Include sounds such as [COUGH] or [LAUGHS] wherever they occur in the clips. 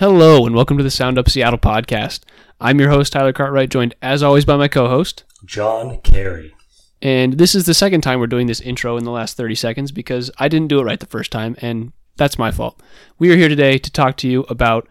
Hello, and welcome to the Sound Up Seattle podcast. I'm your host, Tyler Cartwright, joined as always by my co host. John Carey. And this is the second time we're doing this intro in the last 30 seconds because I didn't do it right the first time, and that's my fault. We are here today to talk to you about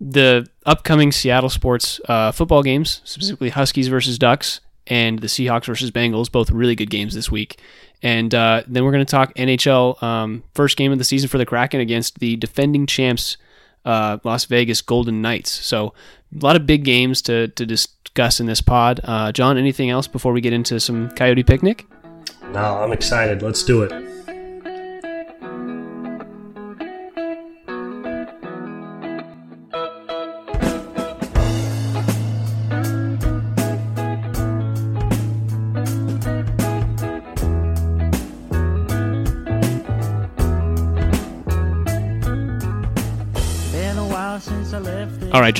the upcoming Seattle sports uh, football games, specifically Huskies versus Ducks and the Seahawks versus Bengals, both really good games this week. And uh, then we're going to talk NHL um, first game of the season for the Kraken against the defending champs uh, Las Vegas Golden Knights. So a lot of big games to, to discuss in this pod. Uh, John, anything else before we get into some Coyote Picnic? No, I'm excited. Let's do it.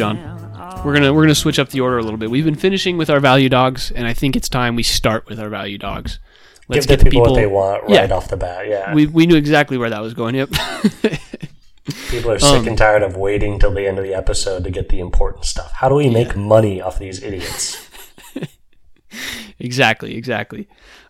Right, John. We're gonna we're gonna switch up the order a little bit. We've been finishing with our value dogs, and I think it's time we start with our value dogs. Let's Give the people, people, what they want right yeah. off the bat. Yeah, we we knew exactly where that was going. Yep. [LAUGHS] people are sick um, and tired of waiting till the end of the episode to get the important stuff. How do we make yeah. money off these idiots? [LAUGHS] exactly, exactly.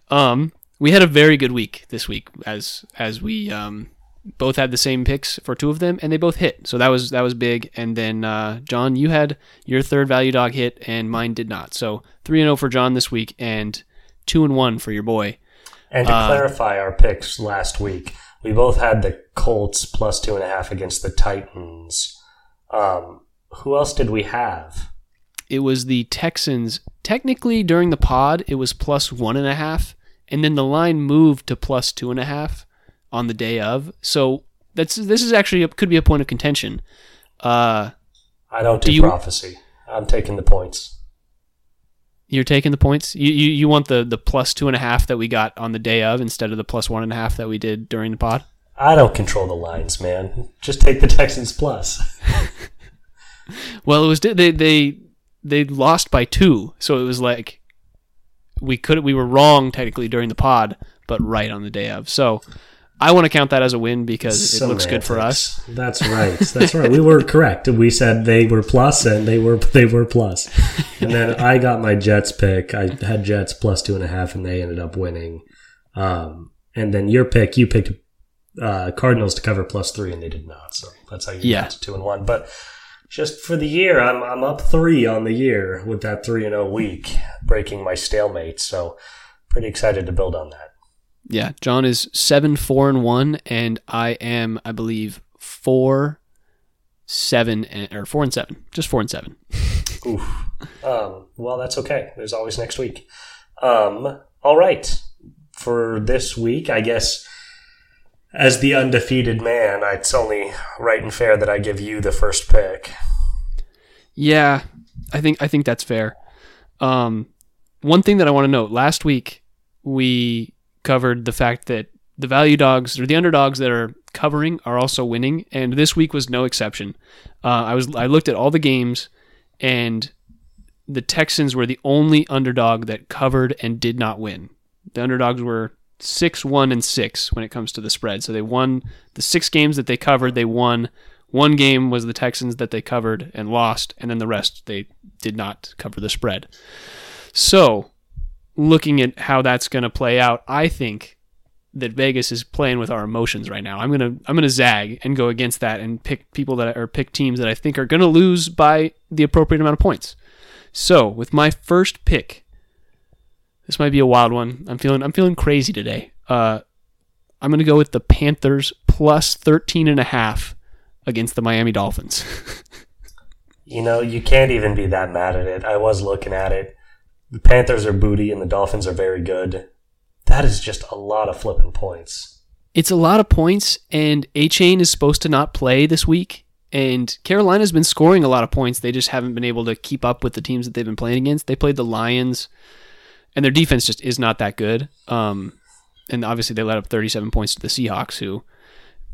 Um, we had a very good week this week, as as we um, both had the same picks for two of them, and they both hit. So that was that was big. And then uh, John, you had your third value dog hit, and mine did not. So three and zero oh for John this week, and two and one for your boy. And to uh, clarify our picks last week, we both had the Colts plus two and a half against the Titans. Um, who else did we have? It was the Texans. Technically, during the pod, it was plus one and a half, and then the line moved to plus two and a half on the day of. So that's this is actually a, could be a point of contention. Uh, I don't do, do you, prophecy. I'm taking the points. You're taking the points. You, you you want the the plus two and a half that we got on the day of instead of the plus one and a half that we did during the pod. I don't control the lines, man. Just take the Texans plus. [LAUGHS] well, it was they they they lost by two, so it was like we could we were wrong technically during the pod, but right on the day of. So I want to count that as a win because it looks good for us. That's right. That's right. We were correct. We said they were plus, and they were [LAUGHS] they were plus. And then [LAUGHS] I got my Jets pick. I had Jets plus two and a half, and they ended up winning. Um, and then your pick, you picked uh, Cardinals to cover plus three, and they did not. So that's how you yeah. got to two and one. But just for the year, I'm I'm up three on the year with that three and zero oh week, breaking my stalemate. So pretty excited to build on that. Yeah, John is seven, four, and one, and I am, I believe, four, seven, and, or four and seven, just four and seven. [LAUGHS] Oof. Um, well, that's okay. There's always next week. Um, all right, for this week, I guess. As the undefeated man, it's only right and fair that I give you the first pick. Yeah, I think I think that's fair. Um, one thing that I want to note: last week we covered the fact that the value dogs or the underdogs that are covering are also winning, and this week was no exception. Uh, I was I looked at all the games, and the Texans were the only underdog that covered and did not win. The underdogs were six, one, and six when it comes to the spread. So they won the six games that they covered. They won. One game was the Texans that they covered and lost, and then the rest they did not cover the spread. So looking at how that's going to play out, I think that Vegas is playing with our emotions right now. I'm gonna I'm gonna zag and go against that and pick people that are pick teams that I think are gonna lose by the appropriate amount of points. So with my first pick, this might be a wild one. I'm feeling I'm feeling crazy today. Uh, I'm gonna go with the Panthers plus 13 and a half against the Miami Dolphins. [LAUGHS] you know, you can't even be that mad at it. I was looking at it the Panthers are booty and the Dolphins are very good. That is just a lot of flipping points. It's a lot of points, and Achane is supposed to not play this week. And Carolina's been scoring a lot of points. They just haven't been able to keep up with the teams that they've been playing against. They played the Lions, and their defense just is not that good. Um, and obviously, they let up 37 points to the Seahawks, who,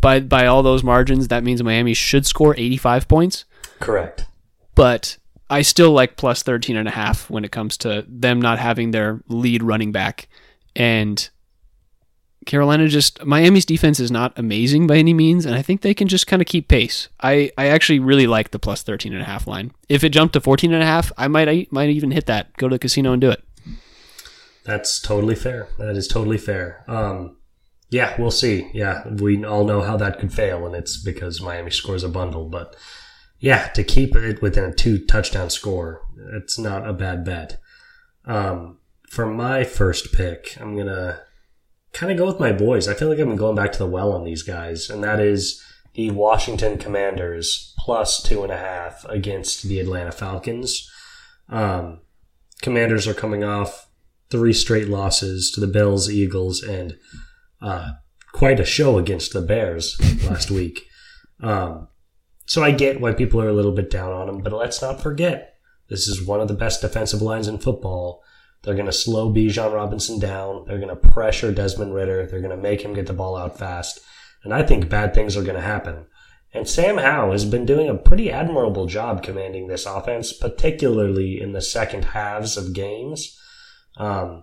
by by all those margins, that means Miami should score 85 points. Correct. But I still like plus 13 and a half when it comes to them not having their lead running back. And Carolina just Miami's defense is not amazing by any means, and I think they can just kind of keep pace. I, I actually really like the plus 13 and a half line. If it jumped to 14 and a half, I might I might even hit that. Go to the casino and do it. That's totally fair. That is totally fair. Um, yeah, we'll see. Yeah, we all know how that could fail, and it's because Miami scores a bundle. But yeah, to keep it within a two touchdown score, it's not a bad bet. Um, for my first pick, I'm gonna kind of go with my boys. I feel like I've been going back to the well on these guys, and that is the Washington Commanders plus two and a half against the Atlanta Falcons. Um, Commanders are coming off three straight losses to the Bills, Eagles, and uh, quite a show against the Bears [LAUGHS] last week. Um, so I get why people are a little bit down on them, but let's not forget this is one of the best defensive lines in football. They're going to slow Bijan Robinson down. They're going to pressure Desmond Ridder. They're going to make him get the ball out fast. And I think bad things are going to happen. And Sam Howell has been doing a pretty admirable job commanding this offense, particularly in the second halves of games. Um,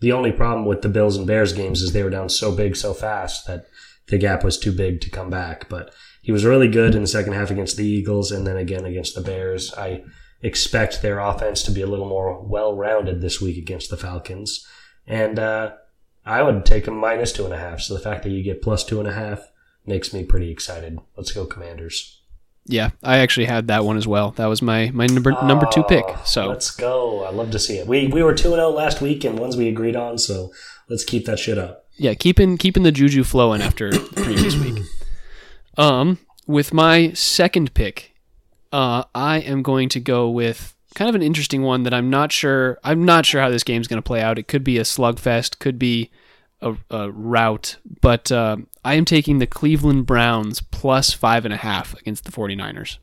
the only problem with the Bills and Bears games is they were down so big so fast that the gap was too big to come back. But he was really good in the second half against the Eagles and then again against the Bears. I expect their offense to be a little more well rounded this week against the Falcons. And uh, I would take them minus two and a half. So the fact that you get plus two and a half makes me pretty excited. Let's go, Commanders. Yeah, I actually had that one as well. That was my my number number two pick. Oh, So let's go. I love to see it. We we were two and zero last week, and ones we agreed on. So let's keep that shit up. yeah, keeping keeping the juju flowing after the [COUGHS] previous week. Um, with my second pick, uh, I am going to go with kind of an interesting one that I'm not sure. I'm not sure how this game's going to play out. It could be a slugfest, could be a, a rout, but uh, I am taking the Cleveland Browns plus five and a half against the 49ers.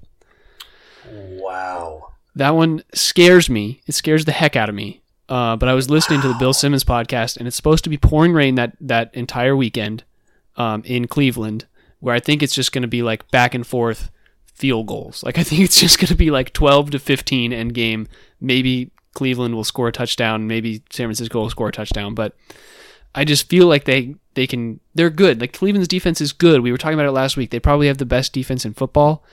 Wow. That one scares me. It scares the heck out of me. Uh, but I was listening to the Bill Simmons podcast, and it's supposed to be pouring rain that that entire weekend um, in Cleveland, where I think it's just going to be like back and forth field goals. Like I think it's just going to be like twelve to fifteen end game. Maybe Cleveland will score a touchdown. Maybe San Francisco will score a touchdown. But I just feel like they they can. They're good. Like Cleveland's defense is good. We were talking about it last week. They probably have the best defense in football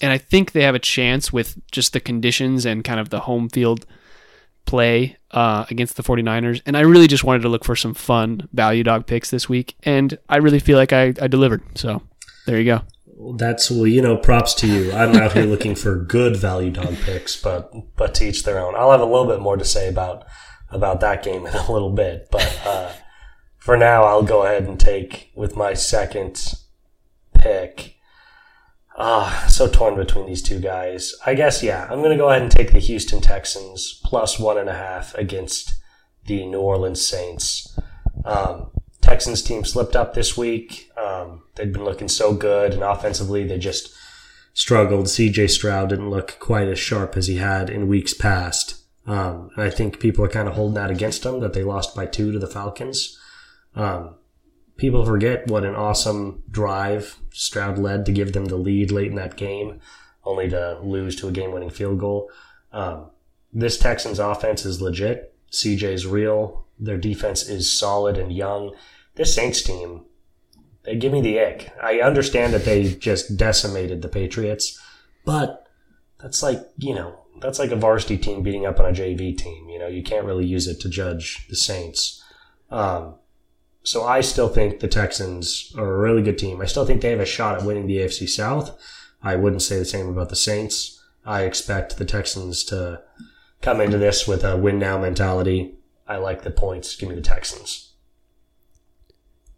and I think they have a chance with just the conditions and kind of the home field play uh, against the 49ers. And I really just wanted to look for some fun value dog picks this week, and I really feel like I, I delivered. So there you go. That's well, you know, props to you. I'm out here looking for good value dog picks, but but to each their own. I'll have a little bit more to say about about that game in a little bit, but uh, for now, I'll go ahead and take with my second pick. Ah, so torn between these two guys. I guess yeah, I'm gonna go ahead and take the Houston Texans plus one and a half against the New Orleans Saints. Um, Texans team slipped up this week. Um, they'd been looking so good, and offensively they just struggled. CJ Stroud didn't look quite as sharp as he had in weeks past. Um, and I think people are kind of holding that against them that they lost by two to the Falcons. Um, people forget what an awesome drive Stroud led to give them the lead late in that game, only to lose to a game winning field goal. Um, this Texans offense is legit. CJ's real. Their defense is solid and young. This Saints team, they give me the ick. I understand that they just decimated the Patriots, but that's like, you know, that's like a varsity team beating up on a JV team. You know, you can't really use it to judge the Saints. Um, so I still think the Texans are a really good team. I still think they have a shot at winning the AFC South. I wouldn't say the same about the Saints. I expect the Texans to come into this with a win now mentality. I like the points. Give me the Texans.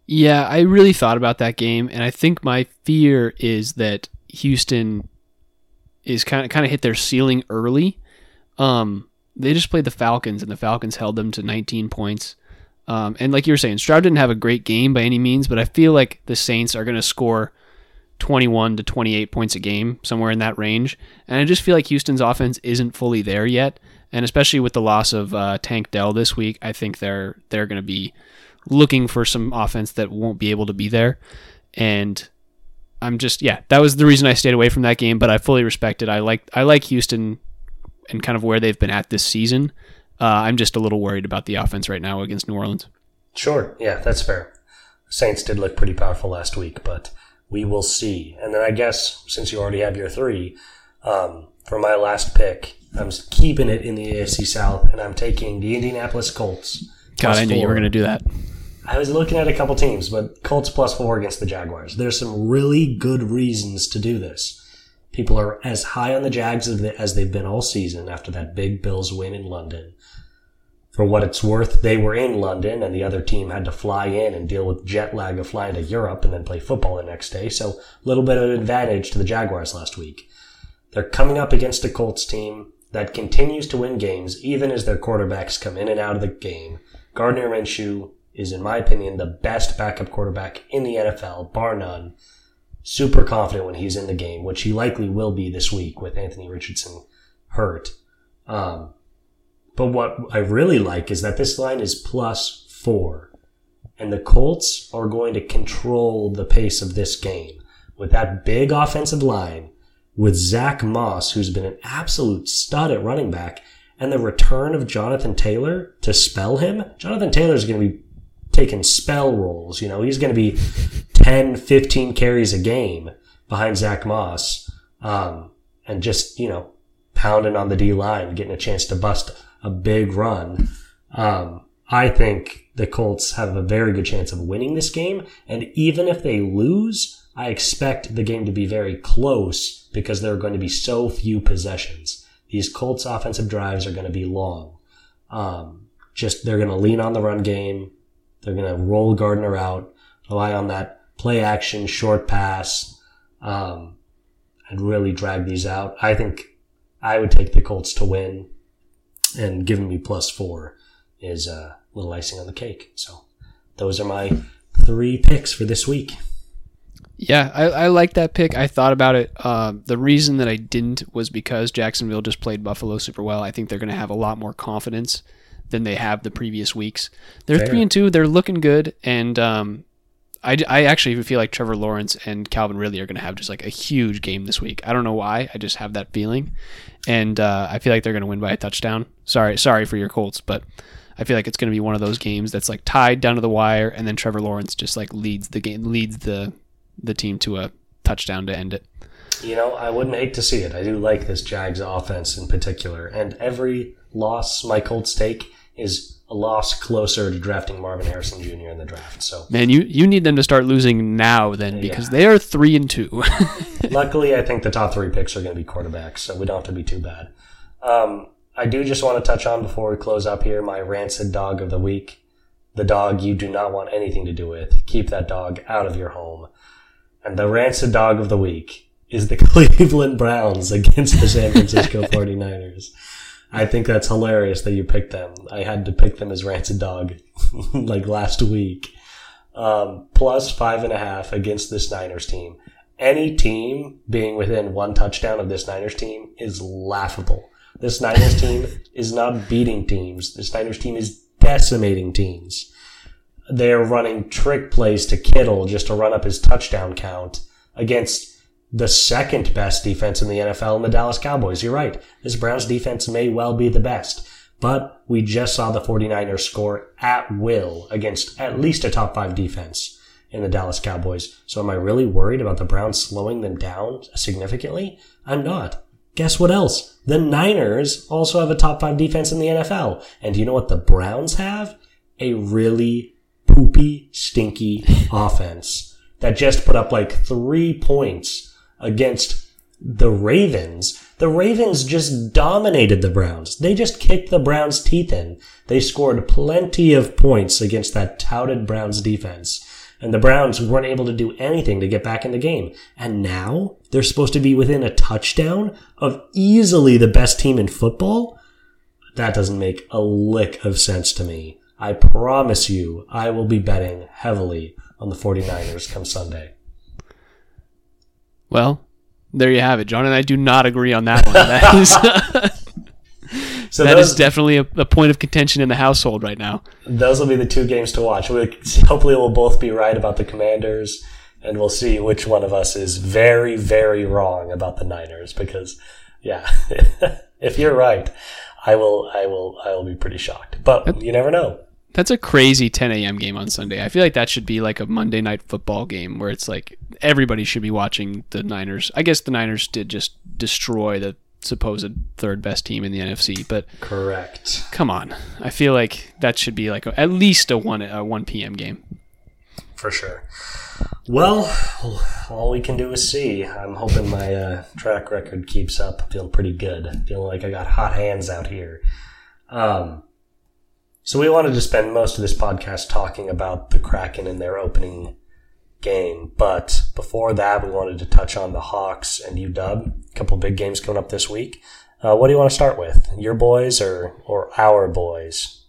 Yeah, I really thought about that game, and I think my fear is that Houston is kind of kind of hit their ceiling early. Um, they just played the Falcons, and the Falcons held them to 19 points. Um, and like you were saying, Stroud didn't have a great game by any means, but I feel like the Saints are going to score 21 to 28 points a game, somewhere in that range. And I just feel like Houston's offense isn't fully there yet. And especially with the loss of uh, Tank Dell this week, I think they're they're going to be looking for some offense that won't be able to be there. And I'm just yeah, that was the reason I stayed away from that game. But I fully respect it. I like I like Houston and kind of where they've been at this season. Uh, I'm just a little worried about the offense right now against New Orleans. Sure. Yeah, that's fair. Saints did look pretty powerful last week, but we will see. And then I guess since you already have your three, um, for my last pick, I'm keeping it in the AFC South, and I'm taking the Indianapolis Colts. God, I knew you were going to do that. I was looking at a couple teams, but Colts plus four against the Jaguars. There's some really good reasons to do this. People are as high on the Jags as they've been all season after that big Bills win in London. For what it's worth, they were in London and the other team had to fly in and deal with jet lag of flying to Europe and then play football the next day. So a little bit of an advantage to the Jaguars last week. They're coming up against a Colts team that continues to win games even as their quarterbacks come in and out of the game. Gardner Minshew is, in my opinion, the best backup quarterback in the NFL, bar none. Super confident when he's in the game, which he likely will be this week with Anthony Richardson hurt. Um, but what I really like is that this line is plus four. And the Colts are going to control the pace of this game with that big offensive line, with Zach Moss, who's been an absolute stud at running back, and the return of Jonathan Taylor to spell him. Jonathan Taylor is going to be taking spell roles. You know, he's going to be [LAUGHS] 10, 15 carries a game behind Zach Moss. Um, and just, you know, pounding on the D line, getting a chance to bust a big run. Um, I think the Colts have a very good chance of winning this game. And even if they lose, I expect the game to be very close because there are going to be so few possessions. These Colts offensive drives are going to be long. Um, just they're going to lean on the run game. They're going to roll Gardner out, rely on that play action, short pass, um, and really drag these out. I think I would take the Colts to win and giving me plus four is a little icing on the cake. So those are my three picks for this week. Yeah, I, I like that pick. I thought about it. Uh, the reason that I didn't was because Jacksonville just played Buffalo super well. I think they're going to have a lot more confidence than they have the previous weeks. They're Fair. three and two. They're looking good, and um, I, I actually feel like Trevor Lawrence and Calvin Ridley are going to have just like a huge game this week. I don't know why. I just have that feeling, and uh, I feel like they're going to win by a touchdown. Sorry, sorry for your Colts, but I feel like it's going to be one of those games that's like tied down to the wire, and then Trevor Lawrence just like leads the game, leads the the team to a touchdown to end it. You know, I wouldn't hate to see it. I do like this Jags offense in particular, and every loss my Colts take is a loss closer to drafting Marvin Harrison Jr. in the draft. So man, you you need them to start losing now then because yeah. they are three and two. [LAUGHS] Luckily, I think the top three picks are going to be quarterbacks, so we don't have to be too bad. Um, I do just want to touch on before we close up here my rancid dog of the week. The dog you do not want anything to do with. Keep that dog out of your home. And the rancid dog of the week is the [LAUGHS] Cleveland Browns against the San Francisco [LAUGHS] 49ers. I think that's hilarious that you picked them. I had to pick them as Rancid Dog [LAUGHS] like last week. Um, plus five and a half against this Niners team. Any team being within one touchdown of this Niners team is laughable. This Niners [LAUGHS] team is not beating teams. This Niners team is decimating teams. They're running trick plays to Kittle just to run up his touchdown count against the second best defense in the NFL in the Dallas Cowboys. You're right. This Browns defense may well be the best, but we just saw the 49ers score at will against at least a top five defense in the Dallas Cowboys. So am I really worried about the Browns slowing them down significantly? I'm not. Guess what else? The Niners also have a top five defense in the NFL. And do you know what the Browns have? A really poopy, stinky [LAUGHS] offense that just put up like three points against the Ravens. The Ravens just dominated the Browns. They just kicked the Browns' teeth in. They scored plenty of points against that touted Browns defense. And the Browns weren't able to do anything to get back in the game. And now they're supposed to be within a touchdown of easily the best team in football? That doesn't make a lick of sense to me. I promise you, I will be betting heavily on the 49ers come Sunday. Well, there you have it. John and I do not agree on that one. That is, [LAUGHS] [LAUGHS] so that those, is definitely a, a, point of contention in the household right now. Those will be the two games to watch. We, hopefully, we'll both be right about the Commanders, and we'll see which one of us is very, very wrong about the Niners. Because, yeah, [LAUGHS] if you're right, I will, I will, I will be pretty shocked. But you never know. That's a crazy 10 a.m. game on Sunday. I feel like that should be like a Monday night football game where it's like everybody should be watching the Niners. I guess the Niners did just destroy the supposed third best team in the NFC, but Correct. come on. I feel like that should be like a, at least a 1 a 1 p.m. game. For sure. Well, all we can do is see. I'm hoping my uh, track record keeps up. Feeling pretty good. Feeling like I got hot hands out here. Um, so we wanted to spend most of this podcast talking about the Kraken in their opening game, but before that, we wanted to touch on the Hawks and UW. A couple big games coming up this week. Uh, what do you want to start with? Your boys or or our boys?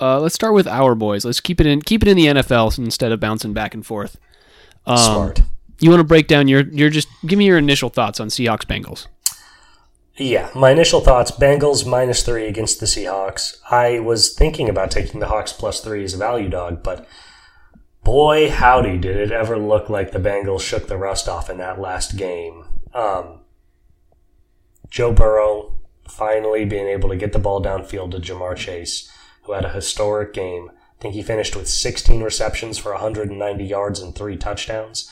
Uh, let's start with our boys. Let's keep it in keep it in the NFL instead of bouncing back and forth. Um, Smart. You want to break down your your just give me your initial thoughts on Seahawks Bengals. Yeah, my initial thoughts Bengals minus three against the Seahawks. I was thinking about taking the Hawks plus three as a value dog, but boy, howdy, did it ever look like the Bengals shook the rust off in that last game. Um, Joe Burrow finally being able to get the ball downfield to Ja'Marr Chase, who had a historic game. I think he finished with 16 receptions for 190 yards and three touchdowns.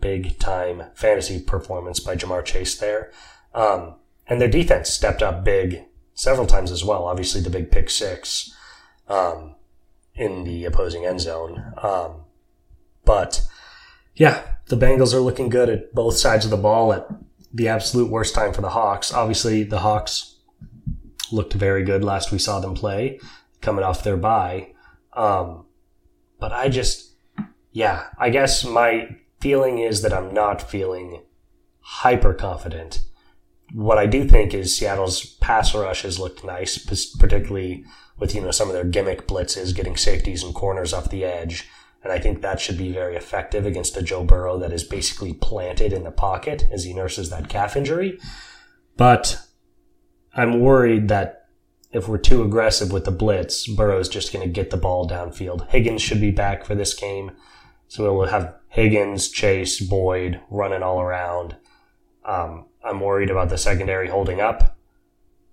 Big time fantasy performance by Ja'Marr Chase there. Um, and their defense stepped up big several times as well. Obviously, the big pick six um, in the opposing end zone. Um, but yeah, the Bengals are looking good at both sides of the ball at the absolute worst time for the Hawks. Obviously, the Hawks looked very good last we saw them play, coming off their bye. Um, but I just, yeah, I guess my feeling is that I'm not feeling hyper confident what I do think is Seattle's pass rush has looked nice, particularly with you know some of their gimmick blitzes, getting safeties and corners off the edge, and I think that should be very effective against a Joe Burrow that is basically planted in the pocket as he nurses that calf injury. But I'm worried that if we're too aggressive with the blitz, Burrow's just going to get the ball downfield. Higgins should be back for this game, so we'll have Higgins, Chase, Boyd running all around. Um, I'm worried about the secondary holding up.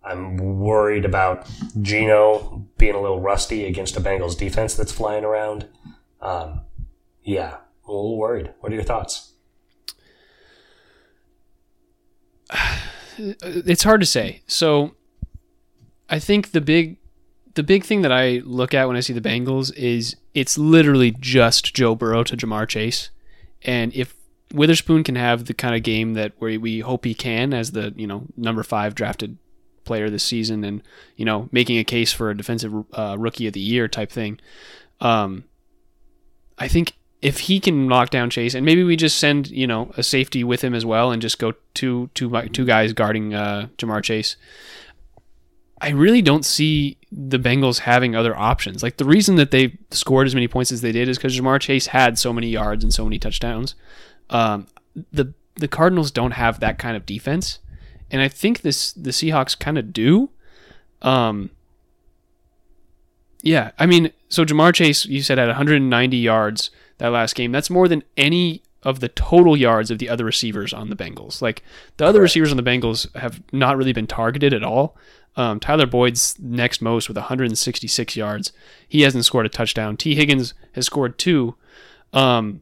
I'm worried about Geno being a little rusty against a Bengals defense that's flying around. Um, yeah, a little worried. What are your thoughts? [SIGHS] It's hard to say. So, I think the big, the big thing that I look at when I see the Bengals is it's literally just Joe Burrow to Ja'Marr Chase, and if Witherspoon can have the kind of game that where we hope he can as the you know number five drafted player this season, and you know making a case for a defensive uh, rookie of the year type thing. Um, I think if he can knock down Chase, and maybe we just send you know a safety with him as well, and just go two two two guys guarding uh, Ja'Marr Chase. I really don't see the Bengals having other options. Like the reason that they scored as many points as they did is because Ja'Marr Chase had so many yards and so many touchdowns. Um, the the Cardinals don't have that kind of defense, and I think this the Seahawks kind of do. Um, yeah, I mean, so Ja'Marr Chase, you said had 190 yards that last game. That's more than any of the total yards of the other receivers on the Bengals. Like the other receivers on the Bengals have not really been targeted at all. Um, Tyler Boyd's next most with 166 yards. He hasn't scored a touchdown. T. Higgins has scored two. Um,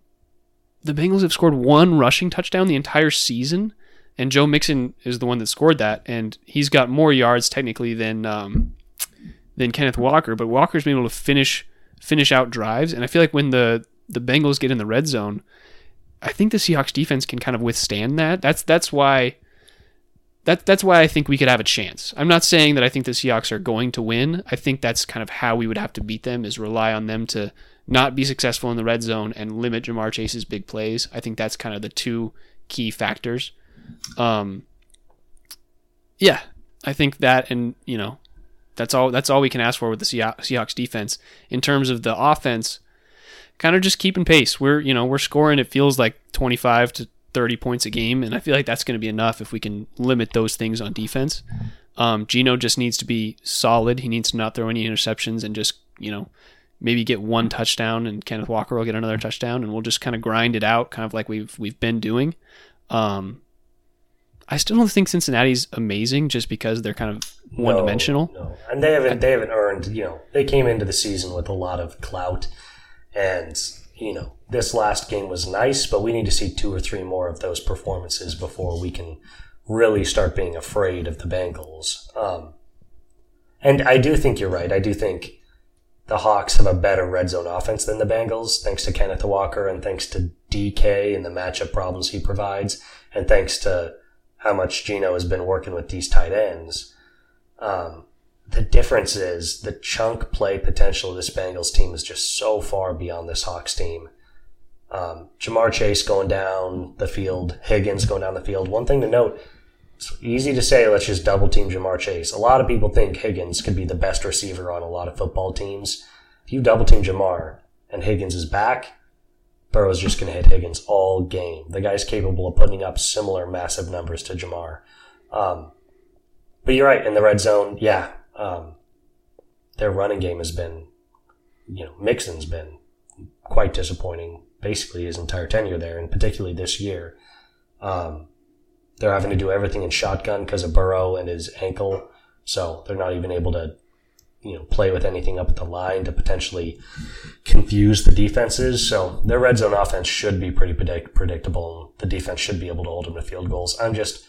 the Bengals have scored one rushing touchdown the entire season, and Joe Mixon is the one that scored that, and he's got more yards technically than um, than Kenneth Walker, but Walker's been able to finish finish out drives, and I feel like when the the Bengals get in the red zone, I think the Seahawks defense can kind of withstand that. That's that's why that that's why I think we could have a chance. I'm not saying that I think the Seahawks are going to win. I think that's kind of how we would have to beat them is rely on them to not be successful in the red zone and limit Ja'Marr Chase's big plays. I think that's kind of the two key factors. Um, yeah, I think that, and you know, that's all. That's all we can ask for with the Seahawks defense in terms of the offense. Kind of just keeping pace. We're you know we're scoring. It feels like 25 to 30 points a game, and I feel like that's going to be enough if we can limit those things on defense. Um, Geno just needs to be solid. He needs to not throw any interceptions and just you know maybe get one touchdown and Kenneth Walker will get another touchdown and we'll just kind of grind it out kind of like we've we've been doing. Um, I still don't think Cincinnati's amazing just because they're kind of one dimensional. No, and they haven't they haven't earned. You know, they came into the season with a lot of clout, and you know, this last game was nice, but we need to see two or three more of those performances before we can really start being afraid of the Bengals. Um, and I do think you're right. I do think the Hawks have a better red zone offense than the Bengals, thanks to Kenneth Walker and thanks to DK and the matchup problems he provides, and thanks to how much Geno has been working with these tight ends. Um, the difference is the chunk play potential of this Bengals team is just so far beyond this Hawks team. Um, Ja'Marr Chase going down the field, Higgins going down the field. One thing to note, it's easy to say, let's just double team Ja'Marr Chase. A lot of people think Higgins could be the best receiver on a lot of football teams. If you double team Ja'Marr and Higgins is back, Burrow's just going to hit Higgins all game. The guy's capable of putting up similar massive numbers to Ja'Marr. Um, but you're right, in the red zone, yeah, um, their running game has been, you know, Mixon's been quite disappointing basically his entire tenure there, and particularly this year. Um, they're having to do everything in shotgun because of Burrow and his ankle, so they're not even able to, you know, play with anything up at the line to potentially confuse the defenses. So their red zone offense should be pretty predict- predictable. The defense should be able to hold them to field goals. I'm just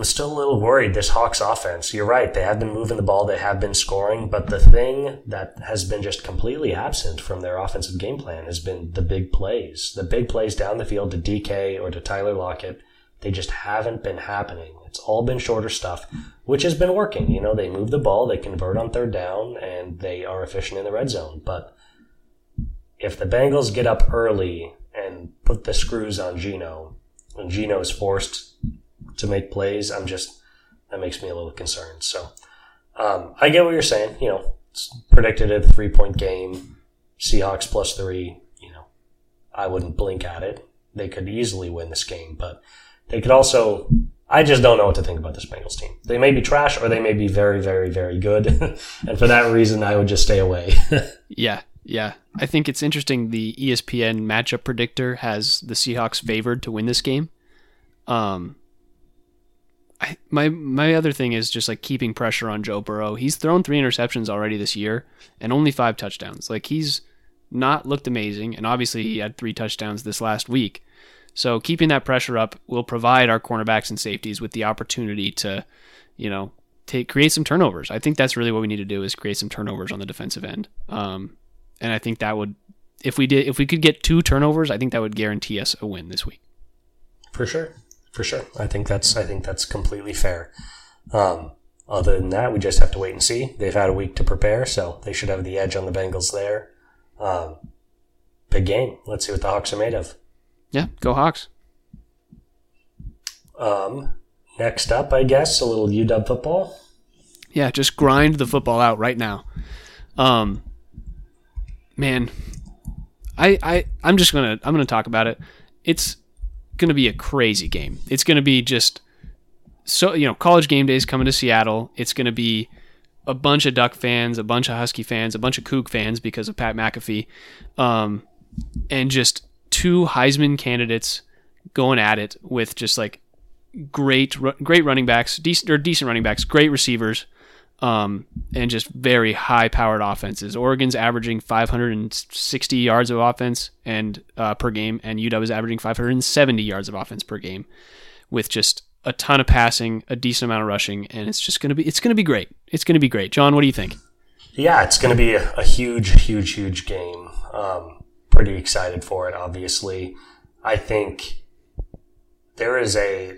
I'm still a little worried. This Hawks offense, you're right. They have been moving the ball. They have been scoring. But the thing that has been just completely absent from their offensive game plan has been the big plays. The big plays down the field to DK or to Tyler Lockett. They just haven't been happening. It's all been shorter stuff, which has been working. You know, they move the ball, they convert on third down, and they are efficient in the red zone. But if the Bengals get up early and put the screws on Geno, and Geno is forced to make plays, I'm just that makes me a little concerned. So um, I get what you're saying. You know, it's predicted a three point game, Seahawks plus three. You know, I wouldn't blink at it. They could easily win this game, but they could also. I just don't know what to think about this Bengals team. They may be trash or they may be very, very, very good. [LAUGHS] and for that reason, I would just stay away. [LAUGHS] yeah, yeah. I think it's interesting. The ESPN matchup predictor has the Seahawks favored to win this game. Um, I, my my other thing is just like keeping pressure on Joe Burrow. He's thrown three interceptions already this year and only five touchdowns. Like he's not looked amazing, and obviously he had three touchdowns this last week. So keeping that pressure up will provide our cornerbacks and safeties with the opportunity to, you know, take create some turnovers. I think that's really what we need to do is create some turnovers on the defensive end. Um, and I think that would, if we did, if we could get two turnovers, I think that would guarantee us a win this week. For sure for sure. I think that's I think that's completely fair. Um, other than that, we just have to wait and see. They've had a week to prepare, so they should have the edge on the Bengals there. Um, big game. Let's see what the Hawks are made of. Yeah, go Hawks. Um, next up, I guess a little UW football. Yeah, just grind the football out right now. Um, man, I I I'm just gonna I'm gonna talk about it. It's going to be a crazy game. It's going to be just so you know, college game days coming to Seattle. It's going to be a bunch of Duck fans, a bunch of Husky fans, a bunch of Kook fans because of Pat McAfee, um, and just two Heisman candidates going at it with just like great, great running backs, decent or decent running backs, great receivers um, and just very high powered offenses. Oregon's averaging 560 yards of offense and uh, per game, and UW is averaging 570 yards of offense per game, with just a ton of passing, a decent amount of rushing, and it's just gonna be it's gonna be great. It's gonna be great. John, what do you think? Yeah, it's gonna be a, a huge, huge, huge game. Um, pretty excited for it. Obviously, I think there is a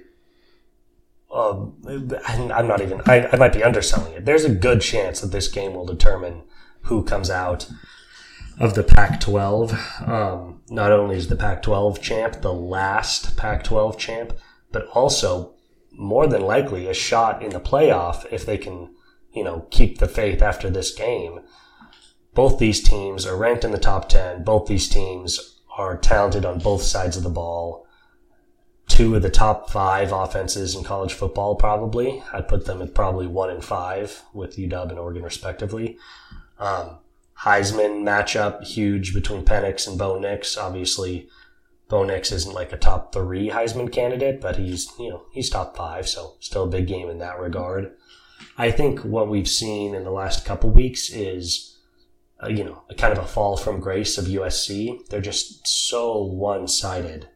um, I'm not even, I, I might be underselling it. There's a good chance that this game will determine who comes out of the Pac 12. Um, not only is the Pac 12 champ the last Pac 12 champ, but also more than likely a shot in the playoff if they can, you know, keep the faith after this game. Both these teams are ranked in the top 10. Both these teams are talented on both sides of the ball two of the top five offenses in college football, probably. I'd put them at probably one and five with UW and Oregon, respectively. Um, Heisman matchup, huge between Penix and Bo Nix. Obviously, Bo Nix isn't like a top three Heisman candidate, but he's, you know, he's top five, so still a big game in that regard. I think what we've seen in the last couple weeks is, uh, you know, a kind of a fall from grace of USC. They're just so one sided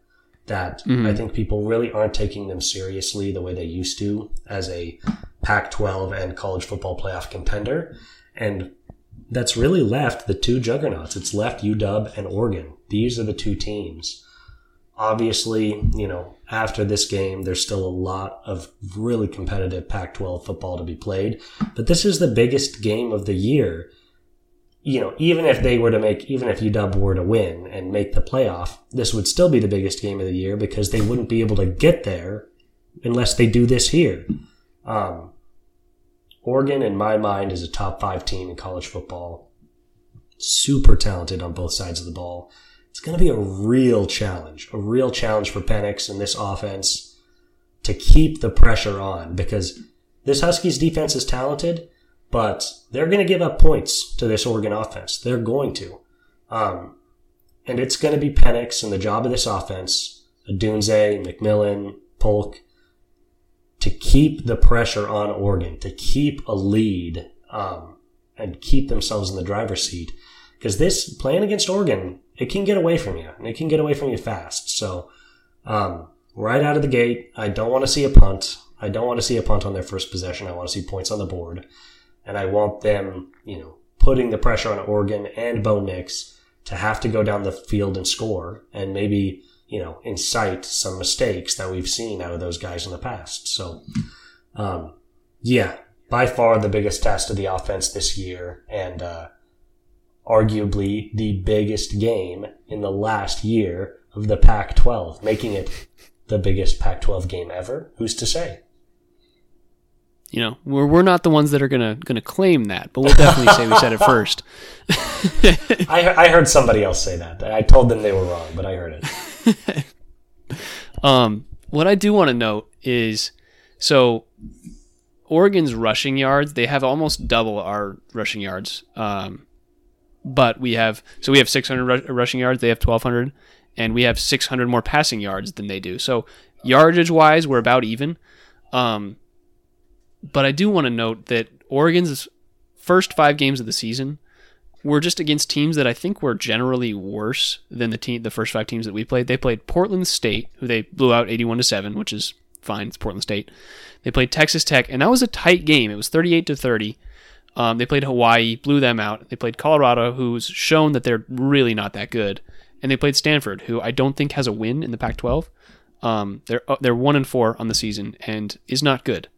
that mm-hmm. I think people really aren't taking them seriously the way they used to as a Pac 12 and college football playoff contender. And that's really left the two juggernauts. It's left UW and Oregon. These are the two teams. Obviously, you know, after this game, there's still a lot of really competitive Pac 12 football to be played. But this is the biggest game of the year. You know, even if they were to make, even if UW were to win and make the playoff, this would still be the biggest game of the year because they wouldn't be able to get there unless they do this here. Um, Oregon, in my mind, is a top five team in college football. Super talented on both sides of the ball. It's going to be a real challenge, a real challenge for Penix and this offense to keep the pressure on because this Huskies defense is talented, but they're going to give up points to this Oregon offense. They're going to. Um, and it's going to be Penix and the job of this offense, Odunze, McMillan, Polk, to keep the pressure on Oregon, to keep a lead, um, and keep themselves in the driver's seat. Because this playing against Oregon, it can get away from you, and it can get away from you fast. So, um, right out of the gate, I don't want to see a punt. I don't want to see a punt on their first possession. I want to see points on the board, and I want them, you know, putting the pressure on Oregon and Bo Nix to have to go down the field and score, and maybe you know, incite some mistakes that we've seen out of those guys in the past. So, um, yeah, by far the biggest test of the offense this year and, uh, arguably the biggest game in the last year of the Pac 12, making it the biggest Pac 12 game ever. Who's to say? You know, we're, we're not the ones that are gonna gonna claim that, but we'll definitely say we said it first. [LAUGHS] I, I heard somebody else say that. I told them they were wrong, but I heard it. [LAUGHS] um, what I do want to note is so Oregon's rushing yards, they have almost double our rushing yards. Um, but we have, so we have 600 rushing yards, they have 1,200, and we have 600 more passing yards than they do. So yardage wise, we're about even. Um, but I do want to note that Oregon's first five games of the season, were just against teams that I think were generally worse than the team the first five teams that we played. They played Portland State, who they blew out 81 to 7, which is fine. It's Portland State. They played Texas Tech, and that was a tight game. It was 38 to 30. Um, they played Hawaii, blew them out. They played Colorado, who's shown that they're really not that good, and they played Stanford, who I don't think has a win in the Pac-12. Um, they're uh, they're one and four on the season and is not good.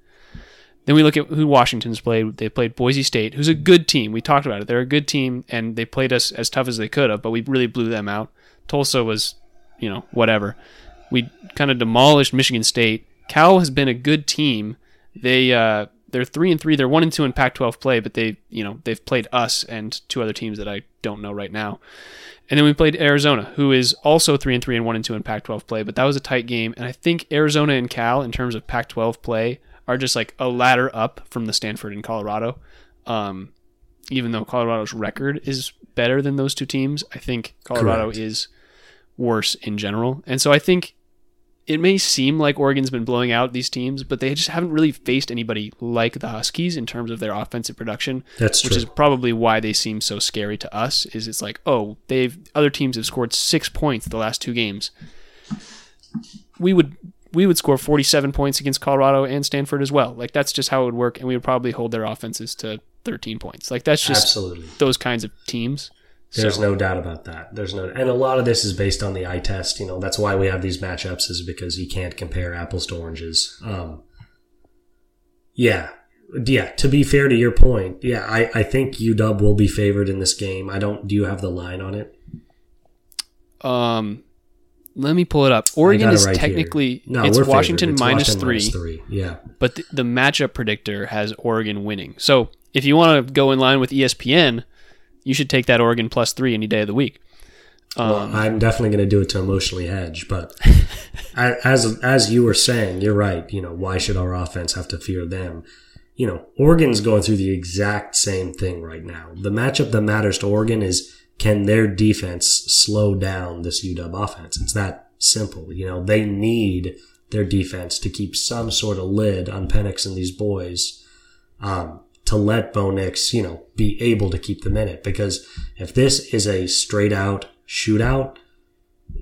Then we look at who Washington's played. They played Boise State, who's a good team. We talked about it. They're a good team, and they played us as tough as they could have, but we really blew them out. Tulsa was, you know, whatever. We kind of demolished Michigan State. Cal has been a good team. They uh, they're three and three. They're one and two in Pac-12 play, but they you know they've played us and two other teams that I don't know right now. And then we played Arizona, who is also three and three and one and two in Pac-12 play, but that was a tight game. And I think Arizona and Cal, in terms of Pac-12 play, are just like a ladder up from the Stanford and Colorado. Um, even though Colorado's record is better than those two teams, I think Colorado Correct. is worse in general. And so I think it may seem like Oregon's been blowing out these teams, but they just haven't really faced anybody like the Huskies in terms of their offensive production. That's which true. is probably why they seem so scary to us. Is it's like, oh, they've other teams have scored six points the last two games. We would we would score 47 points against Colorado and Stanford as well. Like that's just how it would work, and we would probably hold their offenses to 13 points. Like that's just absolutely those kinds of teams. There's so. no doubt about that. There's no, and a lot of this is based on the eye test. You know, that's why we have these matchups, is because you can't compare apples to oranges. Um, yeah, yeah. To be fair to your point, yeah, I, I think UW will be favored in this game. I don't. Do you have the line on it? Um, let me pull it up. Oregon is right technically no, it's Washington it's minus Washington three, three. Yeah, but the, the, matchup predictor has Oregon winning. So if you want to go in line with ESPN, you should take that Oregon plus three any day of the week. Um, well, I'm definitely going to do it to emotionally hedge, but [LAUGHS] as as you were saying, you're right. You know, why should our offense have to fear them? You know, Oregon's going through the exact same thing right now. The matchup that matters to Oregon is can their defense slow down this UW offense? It's that simple. You know, they need their defense to keep some sort of lid on Penix and these boys. um, to let Bo Nix, you know, be able to keep them in it. Because if this is a straight out shootout,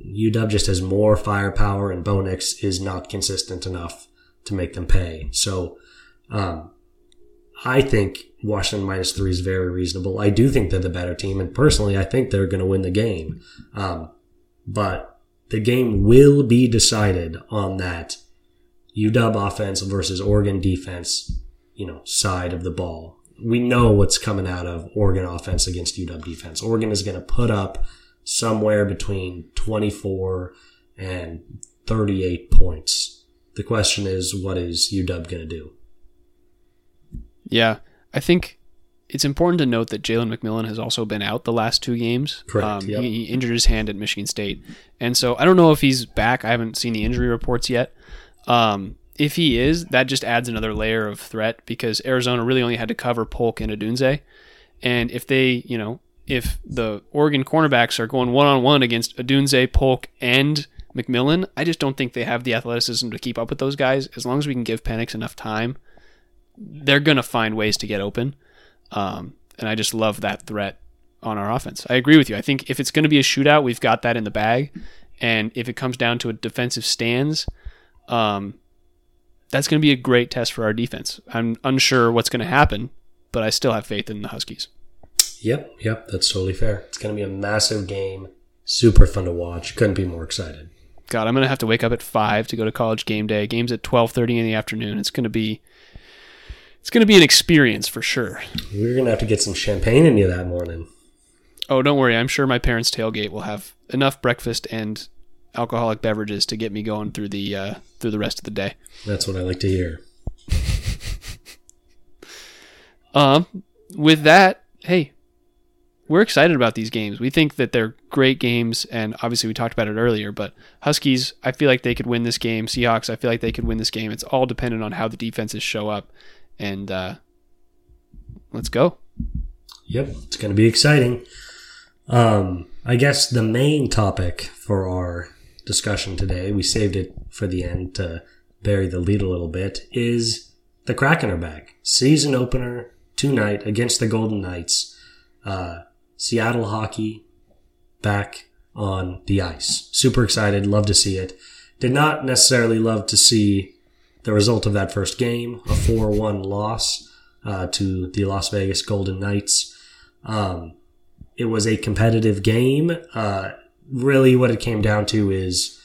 UW just has more firepower and Bo Nix is not consistent enough to make them pay. So, um, I think Washington minus three is very reasonable. I do think they're the better team, and personally, I think they're going to win the game. Um, but the game will be decided on that UW offense versus Oregon defense, you know, side of the ball. We know what's coming out of Oregon offense against UW defense. Oregon is going to put up somewhere between 24 and 38 points. The question is, what is UW going to do? Yeah, I think it's important to note that Jalen McMillan has also been out the last two games. Correct. Um, yep. he, he injured his hand at Michigan State, and so I don't know if he's back. I haven't seen the injury reports yet. Um, if he is, that just adds another layer of threat because Arizona really only had to cover Polk and Odunze, and if they, you know, if the Oregon cornerbacks are going one on one against Odunze, Polk, and McMillan, I just don't think they have the athleticism to keep up with those guys. As long as we can give Penix enough time, they're going to find ways to get open. Um, and I just love that threat on our offense. I agree with you. I think if it's going to be a shootout, we've got that in the bag. And if it comes down to a defensive stands, um, that's going to be a great test for our defense. I'm unsure what's going to happen, but I still have faith in the Huskies. Yep, yep, that's totally fair. It's going to be a massive game. Super fun to watch. Couldn't be more excited. God, I'm going to have to wake up at 5 to go to college game day. Game's at 12:30 in the afternoon. It's going to be it's going to be an experience for sure. We're going to have to get some champagne in you that morning. Oh, don't worry. I'm sure my parents' tailgate will have enough breakfast and alcoholic beverages to get me going through the uh, through the rest of the day. That's what I like to hear. [LAUGHS] Um, with that, hey, we're excited about these games. We think that they're great games, and obviously we talked about it earlier. But Huskies, I feel like they could win this game. Seahawks, I feel like they could win this game. It's all dependent on how the defenses show up, and uh, let's go. Yep, it's going to be exciting. Um, I guess the main topic for our discussion today, we saved it for the end to bury the lead a little bit, is the Kraken are back. Season opener tonight against the Golden Knights. Uh, Seattle hockey back on the ice. Super excited. Love to see it. Did not necessarily love to see the result of that first game, a 4 1 loss uh, to the Las Vegas Golden Knights. Um, it was a competitive game. Uh, really, what it came down to is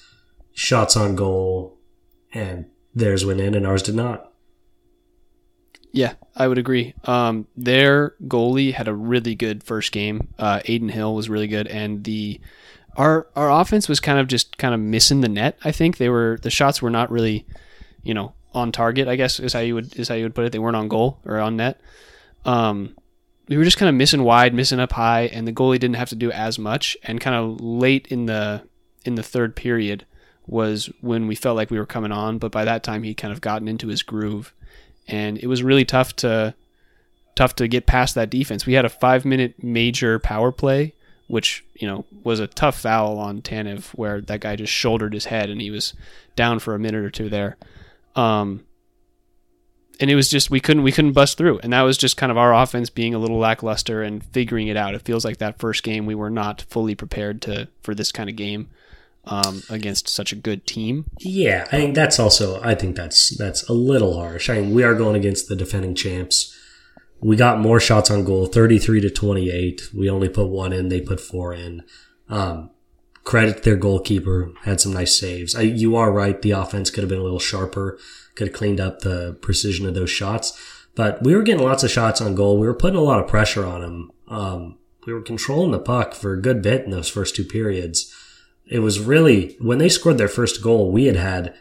shots on goal, and theirs went in, and ours did not. Yeah, I would agree. Um, their goalie had a really good first game. Uh, Adin Hill was really good, and the our our offense was kind of just kind of missing the net. I think they were the shots were not really, you know, on target. I guess is how you would is how you would put it. They weren't on goal or on net. Um, we were just kind of missing wide, missing up high, and the goalie didn't have to do as much. And kind of late in the in the third period was when we felt like we were coming on, but by that time he kind of gotten into his groove and it was really tough to tough to get past that defense. We had a five minute major power play, which you know was a tough foul on Tanev, where that guy just shouldered his head and he was down for a minute or two there. Um, and it was just we couldn't we couldn't bust through, and that was just kind of our offense being a little lackluster and figuring it out. It feels like that first game we were not fully prepared to for this kind of game um, against such a good team. Yeah, I think that's also. I think that's that's a little harsh. I mean, we are going against the defending champs. We got more shots on goal, thirty-three to twenty-eight. We only put one in; they put four in. Um, credit their goalkeeper had some nice saves. I, you are right; the offense could have been a little sharper, could have cleaned up the precision of those shots. But we were getting lots of shots on goal. We were putting a lot of pressure on them. Um, we were controlling the puck for a good bit in those first two periods it was really when they scored their first goal, we had had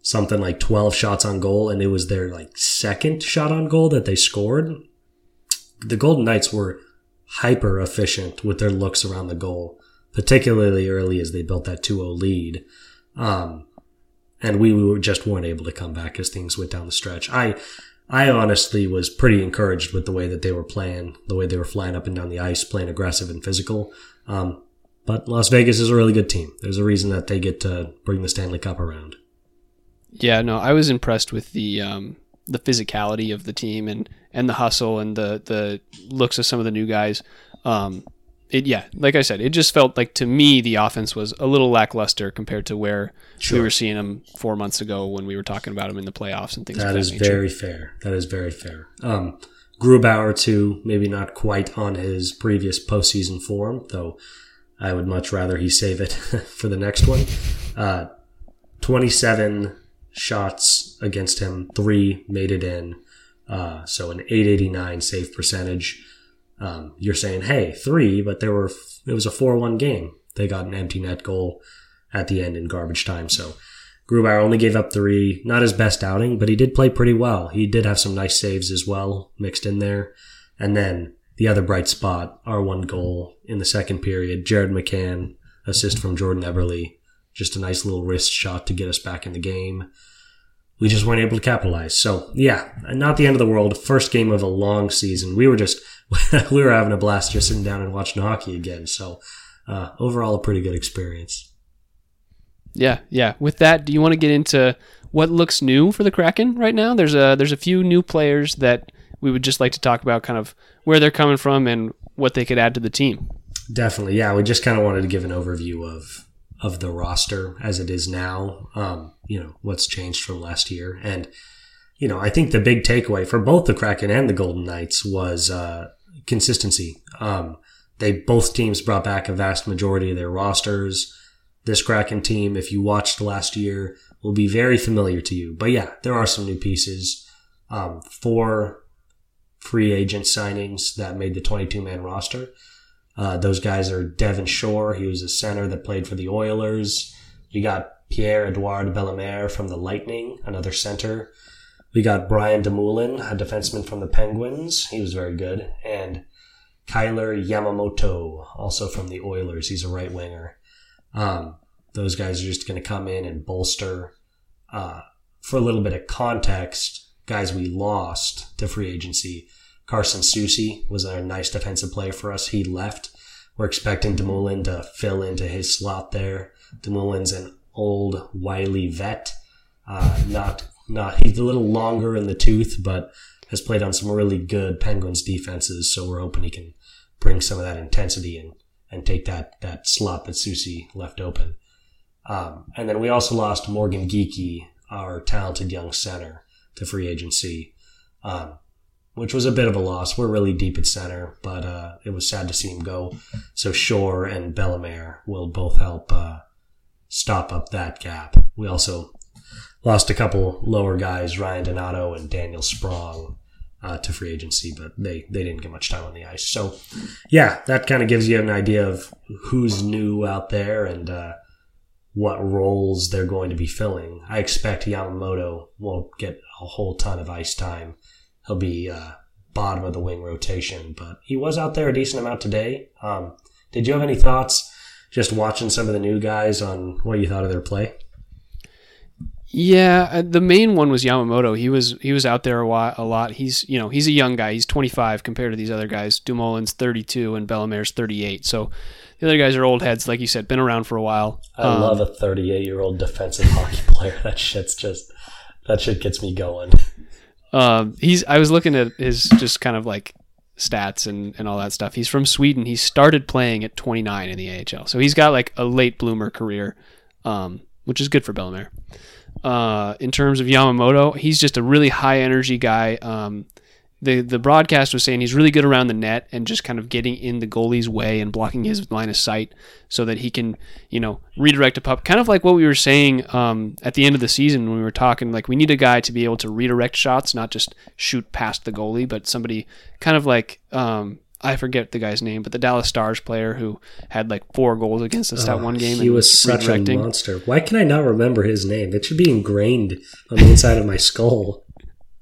something like 12 shots on goal and it was their like second shot on goal that they scored. The Golden Knights were hyper efficient with their looks around the goal, particularly early as they built that 2-0 lead. Um, and we were just weren't able to come back as things went down the stretch. I, I honestly was pretty encouraged with the way that they were playing, the way they were flying up and down the ice, playing aggressive and physical. Um, but Las Vegas is a really good team. There's a reason that they get to bring the Stanley Cup around. Yeah, no, I was impressed with the um, the physicality of the team and and the hustle and the the looks of some of the new guys. Um, it yeah, like I said, it just felt like to me the offense was a little lackluster compared to where Sure. we were seeing them four months ago when we were talking about them in the playoffs and things. That that is nature. very fair. That is very fair. Um, Grubauer too, maybe not quite on his previous postseason form, though. I would much rather he save it [LAUGHS] for the next one. Uh, Twenty-seven shots against him, three made it in, uh, so an eight eighty-nine save percentage. Um, you're saying, hey, three, but there were it was a four-one game. They got an empty net goal at the end in garbage time, so. Grubauer only gave up three. Not his best outing, but he did play pretty well. He did have some nice saves as well mixed in there. And then the other bright spot, our one goal in the second period, Jared McCann, assist from Jordan Eberle. Just a nice little wrist shot to get us back in the game. We just weren't able to capitalize. So yeah, not the end of the world. First game of a long season. We were just, [LAUGHS] we were having a blast just sitting down and watching hockey again. So uh, overall, a pretty good experience. Yeah, yeah. With that, do you want to get into what looks new for the Kraken right now? There's a there's a few new players that we would just like to talk about, kind of where they're coming from and what they could add to the team. Definitely, yeah. We just kind of wanted to give an overview of of the roster as it is now. Um, you know what's changed from last year, and you know I think the big takeaway for both the Kraken and the Golden Knights was uh, consistency. Um, they both teams brought back a vast majority of their rosters. This Kraken team, if you watched last year, will be very familiar to you. But yeah, there are some new pieces. Um, four free agent signings that made the 22 man roster. Uh, those guys are Devin Shore. He was a center that played for the Oilers. You got Pierre Edouard Bellemare from the Lightning, another center. We got Brian Dumoulin, a defenseman from the Penguins. He was very good. And Kailer Yamamoto, also from the Oilers. He's a right winger. Um, those guys are just going to come in and bolster. Uh, for a little bit of context, guys we lost to free agency. Carson Soucy was a nice defensive player for us. He left. We're expecting Dumoulin to fill into his slot there. Dumoulin's an old, wily vet. Uh, not, not, he's a little longer in the tooth, but has played on some really good Penguins defenses. So we're hoping he can bring some of that intensity and, and take that, that slot that Soucy left open. Um, and then we also lost Morgan Geekie, our talented young center, to free agency, um, which was a bit of a loss. We're really deep at center, but uh, it was sad to see him go. So Shore and Bellemare will both help uh, stop up that gap. We also lost a couple lower guys, Ryan Donato and Daniel Sprong. Uh, to free agency, but they, they didn't get much time on the ice. So, yeah, that kind of gives you an idea of who's new out there and uh, what roles they're going to be filling. I expect Yamamoto won't get a whole ton of ice time. He'll be uh, bottom of the wing rotation, but he was out there a decent amount today. Um, did you have any thoughts just watching some of the new guys on what you thought of their play? Yeah, uh, the main one was Yamamoto. He was he was out there a, while, a lot. He's you know he's a young guy. He's 25 compared to these other guys. Dumoulin's 32 and Bellemare's 38. So the other guys are old heads, like you said, been around for a while. I Um, love a 38 year old defensive [LAUGHS] hockey player. That shit's just that shit gets me going. Um, he's. I was looking at his just kind of like stats and, and all that stuff. He's from Sweden. He started playing at 29 in the AHL, so he's got like a late bloomer career, um, which is good for Bellemare. Uh, in terms of Yamamoto, he's just a really high energy guy. Um, the the broadcast was saying he's really good around the net and just kind of getting in the goalie's way and blocking his line of sight so that he can, you know, redirect a puck. Kind of like what we were saying um, at the end of the season when we were talking. Like we need a guy to be able to redirect shots, not just shoot past the goalie, but somebody kind of like um, I forget the guy's name, but the Dallas Stars player who had like four goals against us that one game. He and was such a monster. Why can I not remember his name? It should be ingrained on the inside of my skull.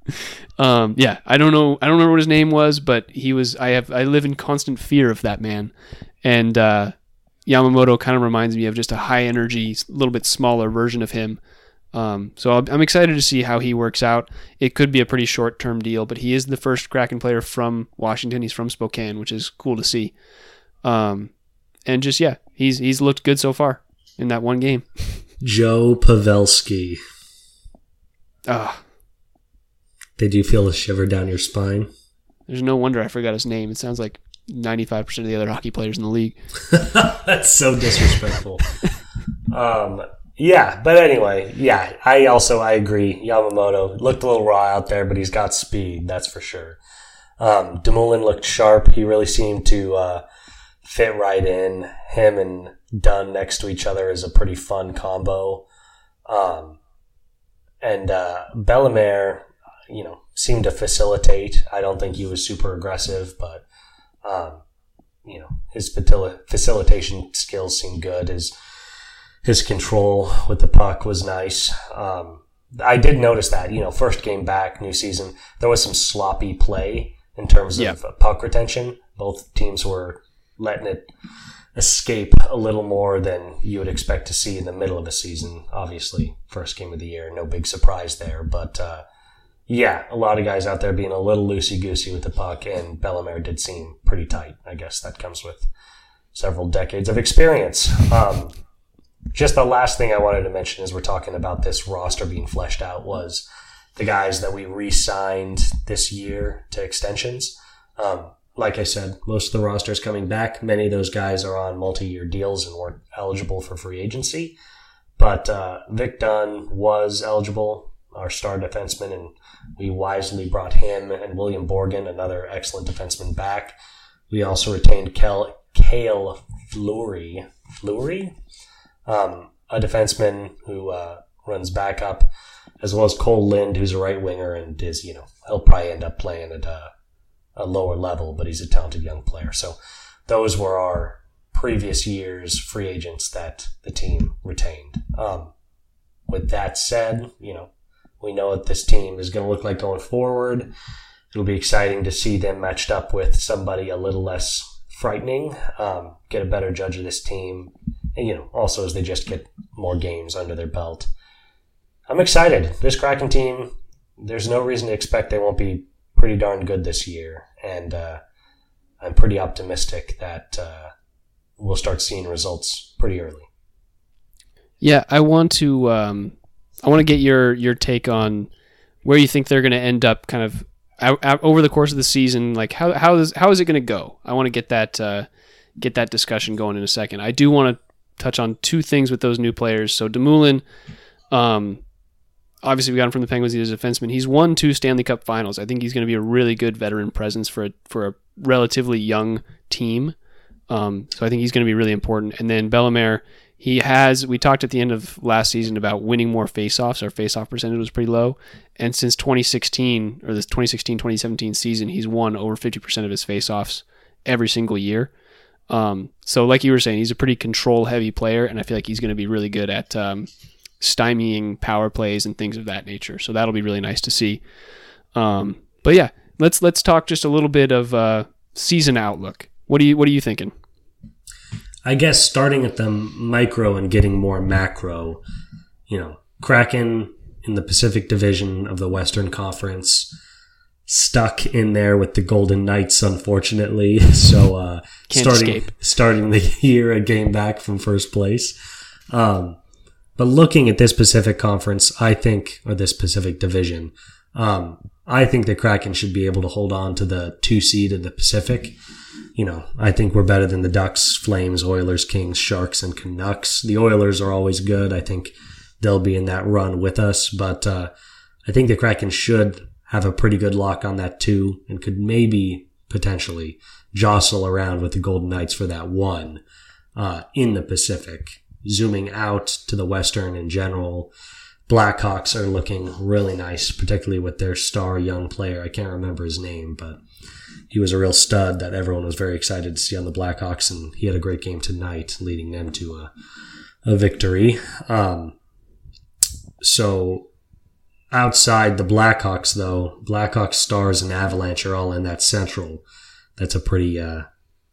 [LAUGHS] Um, yeah, I don't know. I don't remember what his name was, but he was. I have. I live in constant fear of that man, and uh, Yamamoto kind of reminds me of just a high energy, a little bit smaller version of him. Um, so I'll- I'm excited to see how he works out. It could be a pretty short term deal, but he is the first Kraken player from Washington. He's from Spokane, which is cool to see. Um, and just yeah, he's he's looked good so far in that one game. Joe Pavelski. Ah, Did you feel a shiver down your spine? There's no wonder I forgot his name. It sounds like 95% of the other hockey players in the league. [LAUGHS] That's so disrespectful. [LAUGHS] um, yeah, but anyway, yeah, I also I agree. Yamamoto looked a little raw out there, but he's got speed, that's for sure. Um, Dumoulin looked sharp. He really seemed to uh, fit right in. Him and Dunn next to each other is a pretty fun combo. Um, and uh, Bellemare, you know, seemed to facilitate. I don't think he was super aggressive, but um, you know, his facilitation skills seemed good. His his control with the puck was nice. Um, I did notice that, you know, first game back, new season, there was some sloppy play in terms of yep. puck retention. Both teams were letting it escape a little more than you would expect to see in the middle of a season. Obviously, first game of the year, no big surprise there. But uh, yeah, a lot of guys out there being a little loosey goosey with the puck, and Bellemare did seem pretty tight. I guess that comes with several decades of experience. Um, just the last thing I wanted to mention as we're talking about this roster being fleshed out was the guys that we re-signed this year to extensions. Um, like I said, most of the roster is coming back. Many of those guys are on multi-year deals and weren't eligible for free agency. But uh, Vince Dunn was eligible, our star defenseman, and we wisely brought him and William Borgen, another excellent defenseman, back. We also retained Kel, Cale Fleury, Fleury, um, a defenseman who uh, runs backup, as well as Kole Lind, who's a right winger and is, you know, he'll probably end up playing at a, a lower level, but he's a talented young player. So those were our previous year's free agents that the team retained. Um, with that said, you know, we know what this team is going to look like going forward. It'll be exciting to see them matched up with somebody a little less frightening, um, get a better judge of this team, you know, also as they just get more games under their belt. I'm excited. This Kraken team, there's no reason to expect they won't be pretty darn good this year. And uh, I'm pretty optimistic that uh, we'll start seeing results pretty early. Yeah, I want to um, I want to get your your take on where you think they're going to end up, kind of out, out, over the course of the season. Like how how is how is it going to go? I want to get that uh, get that discussion going in a second. I do want to touch on two things with those new players. So Dumoulin, um, obviously we got him from the Penguins. He's a defenseman. He's won two Stanley Cup Finals. I think he's going to be a really good veteran presence for a, for a relatively young team. Um, so I think he's going to be really important. And then Bellemare, he has. We talked at the end of last season about winning more faceoffs. Our faceoff percentage was pretty low, and since 2016 or this 2016-2017 season, he's won over 50% of his faceoffs every single year. Um, so, like you were saying, he's a pretty control heavy player, and I feel like he's going to be really good at um, stymieing power plays and things of that nature. So that'll be really nice to see. Um, but yeah, let's let's talk just a little bit of uh, season outlook. What are you What are you thinking? I guess starting at the micro and getting more macro. You know, Kraken in the Pacific Division of the Western Conference stuck in there with the Golden Knights, unfortunately. [LAUGHS] So uh, starting escape. starting the [LAUGHS] year a game back from first place. Um, but looking at this Pacific Conference, I think, or this Pacific Division, um, I think the Kraken should be able to hold on to the two seed of the Pacific. You know, I think we're better than the Ducks, Flames, Oilers, Kings, Sharks, and Canucks. The Oilers are always good. I think they'll be in that run with us, but uh, I think the Kraken should have a pretty good lock on that too, and could maybe potentially jostle around with the Golden Knights for that one uh, in the Pacific. Zooming out to the Western in general, Blackhawks are looking really nice, particularly with their star young player. I can't remember his name, but he was a real stud that everyone was very excited to see on the Blackhawks, and he had a great game tonight, leading them to a, a victory. Um, so Outside the Blackhawks, though, Blackhawks, Stars, and Avalanche are all in that Central. That's a pretty, uh,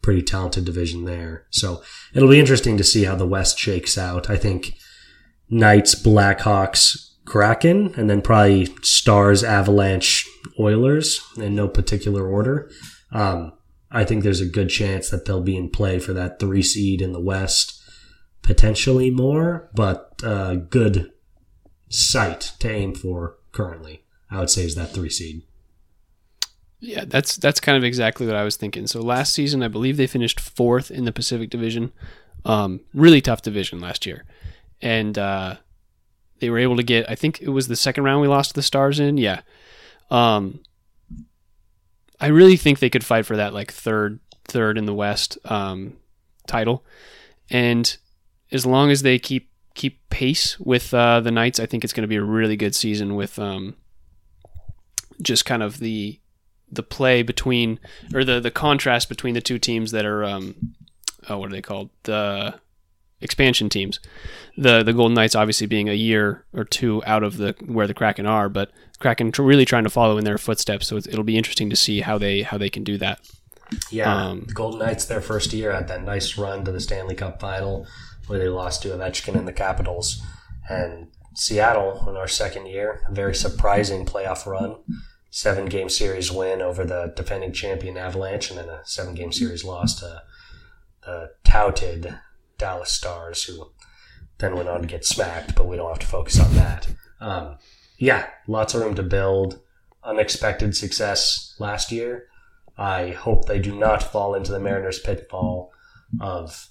pretty talented division there. So it'll be interesting to see how the West shakes out. I think Knights, Blackhawks, Kraken, and then probably Stars, Avalanche, Oilers in no particular order. Um, I think there's a good chance that they'll be in play for that three seed in the West, potentially more, but uh, good sight to aim for currently. I would say is that three seed. Yeah, that's that's kind of exactly what I was thinking. So last season, I believe they finished fourth in the Pacific Division. Um, really tough division last year, and uh, they were able to get. I think it was the second round we lost to the Stars in. Yeah, um, I really think they could fight for that like third third in the West um, title, and as long as they keep keep pace with uh, the Knights, I think it's going to be a really good season with um, just kind of the the play between or the the contrast between the two teams that are um, oh, what are they called the expansion teams. The the Golden Knights obviously being a year or two out of the where the Kraken are, but Kraken tr- really trying to follow in their footsteps. So it's, it'll be interesting to see how they how they can do that. Yeah, Um, the Golden Knights their first year had that nice run to the Stanley Cup final where they lost to Ovechkin and the Capitals, and Seattle in our second year, a very surprising playoff run, seven game series win over the defending champion Avalanche, and then a seven game series loss to the touted Dallas Stars, who then went on to get smacked, but we don't have to focus on that. Um, yeah, lots of room to build. Unexpected success last year. I hope they do not fall into the Mariners' pitfall of,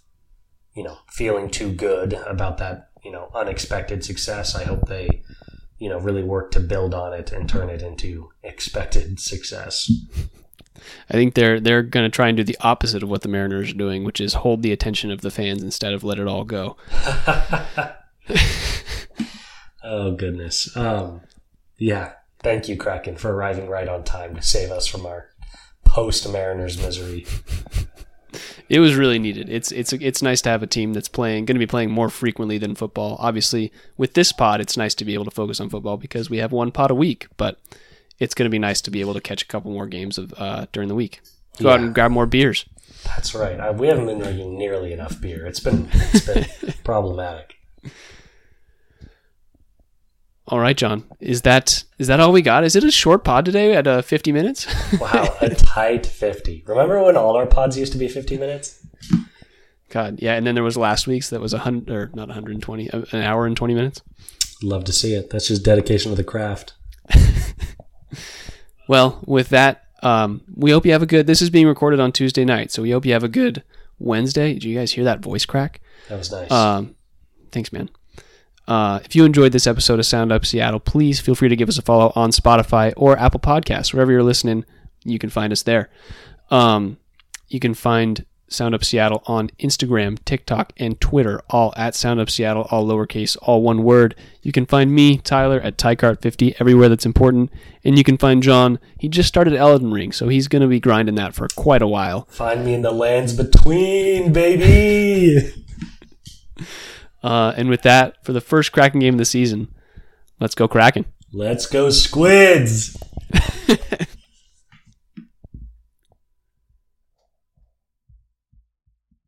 you know, feeling too good about that, you know, unexpected success. I hope they, you know, really work to build on it and turn it into expected success. I think they're they're going to try and do the opposite of what the Mariners are doing, which is hold the attention of the fans instead of let it all go. [LAUGHS] Oh goodness. Um, yeah. Thank you, Kraken, for arriving right on time to save us from our post Mariners misery. It was really needed. It's it's it's nice to have a team that's playing going to be playing more frequently than football. Obviously, with this pod, it's nice to be able to focus on football because we have one pod a week. But it's going to be nice to be able to catch a couple more games of uh, during the week. Go out and grab more beers. That's right. I, we haven't been drinking nearly enough beer. It's been it's been [LAUGHS] problematic. All right, John. Is that is that all we got? Is it a short pod today at uh, 50 minutes? [LAUGHS] Wow, a [LAUGHS] tight fifty. Remember when all our pods used to be fifty minutes? God, yeah. And then there was last week's that was a hundred or not 120, uh, an hour and 20 minutes. Love to see it. That's just dedication to the craft. [LAUGHS] Well, with that, um, we hope you have a good. This is being recorded on Tuesday night, so we hope you have a good Wednesday. Did you guys hear that voice crack? That was nice. Um, thanks, man. Uh, if you enjoyed this episode of Sound Up Seattle, please feel free to give us a follow on Spotify or Apple Podcasts. Wherever you're listening, you can find us there. Um, you can find Sound Up Seattle on Instagram, TikTok, and Twitter, all at Sound Up Seattle, all lowercase, all one word. You can find me, Tyler, at Tycart50, everywhere that's important. And you can find John. He just started Elden Ring, so he's going to be grinding that for quite a while. Find me in the lands between, baby. [LAUGHS] Uh, and with that, for the first Kraken game of the season, let's go Kraken. Let's go, squids. [LAUGHS]